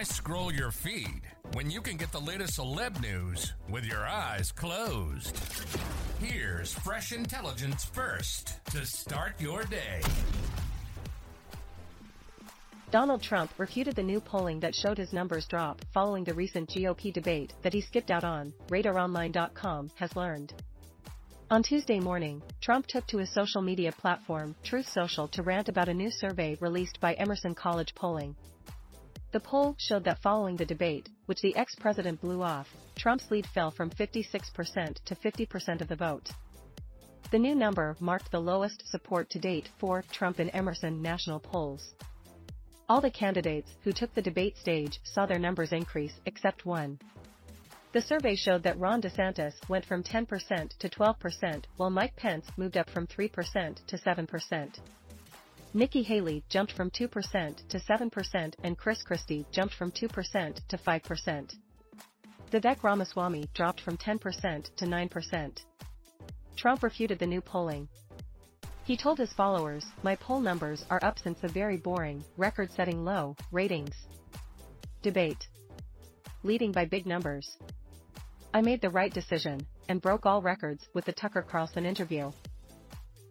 Why scroll your feed when you can get the latest celeb news with your eyes closed? Here's fresh intelligence first to start your day. Donald Trump refuted the new polling that showed his numbers drop following the recent GOP debate that he skipped out on, RadarOnline.com has learned. On Tuesday morning, Trump took to his social media platform, Truth Social to rant about a new survey released by Emerson College Polling. The poll showed that following the debate, which the ex-president blew off, Trump's lead fell from 56% to 50% of the vote. The new number marked the lowest support to date for Trump in Emerson national polls. All the candidates who took the debate stage saw their numbers increase except one. The survey showed that Ron DeSantis went from 10% to 12%, while Mike Pence moved up from 3% to 7%. Nikki Haley jumped from 2% to 7% and Chris Christie jumped from 2% to 5%. Vivek Ramaswamy dropped from 10% to 9%. Trump refuted the new polling. He told his followers, my poll numbers are up since the very boring, record-setting low, ratings. Debate. Leading by big numbers. I made the right decision, and broke all records with the Tucker Carlson interview.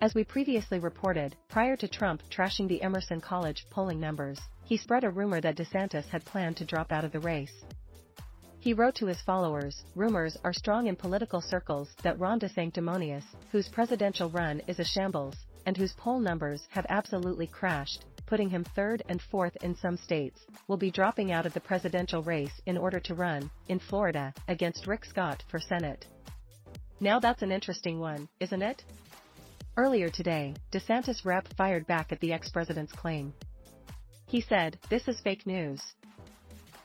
As we previously reported, prior to Trump trashing the Emerson College polling numbers, he spread a rumor that DeSantis had planned to drop out of the race. He wrote to his followers, rumors are strong in political circles that Ron DeSanctimonious, whose presidential run is a shambles, and whose poll numbers have absolutely crashed, putting him third and fourth in some states, will be dropping out of the presidential race in order to run, in Florida, against Rick Scott for Senate. Now that's an interesting one, isn't it? Earlier today, DeSantis rep fired back at the ex-president's claim. He said, this is fake news.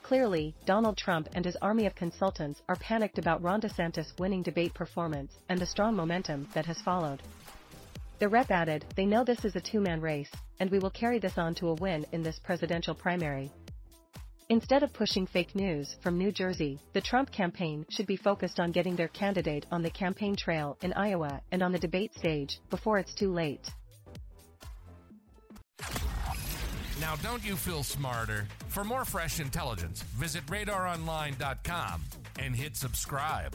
Clearly, Donald Trump and his army of consultants are panicked about Ron DeSantis' winning debate performance and the strong momentum that has followed. The rep added, they know this is a two-man race, and we will carry this on to a win in this presidential primary. Instead of pushing fake news from New Jersey, the Trump campaign should be focused on getting their candidate on the campaign trail in Iowa and on the debate stage before it's too late. Now, don't you feel smarter? For more fresh intelligence, visit radaronline.com and hit subscribe.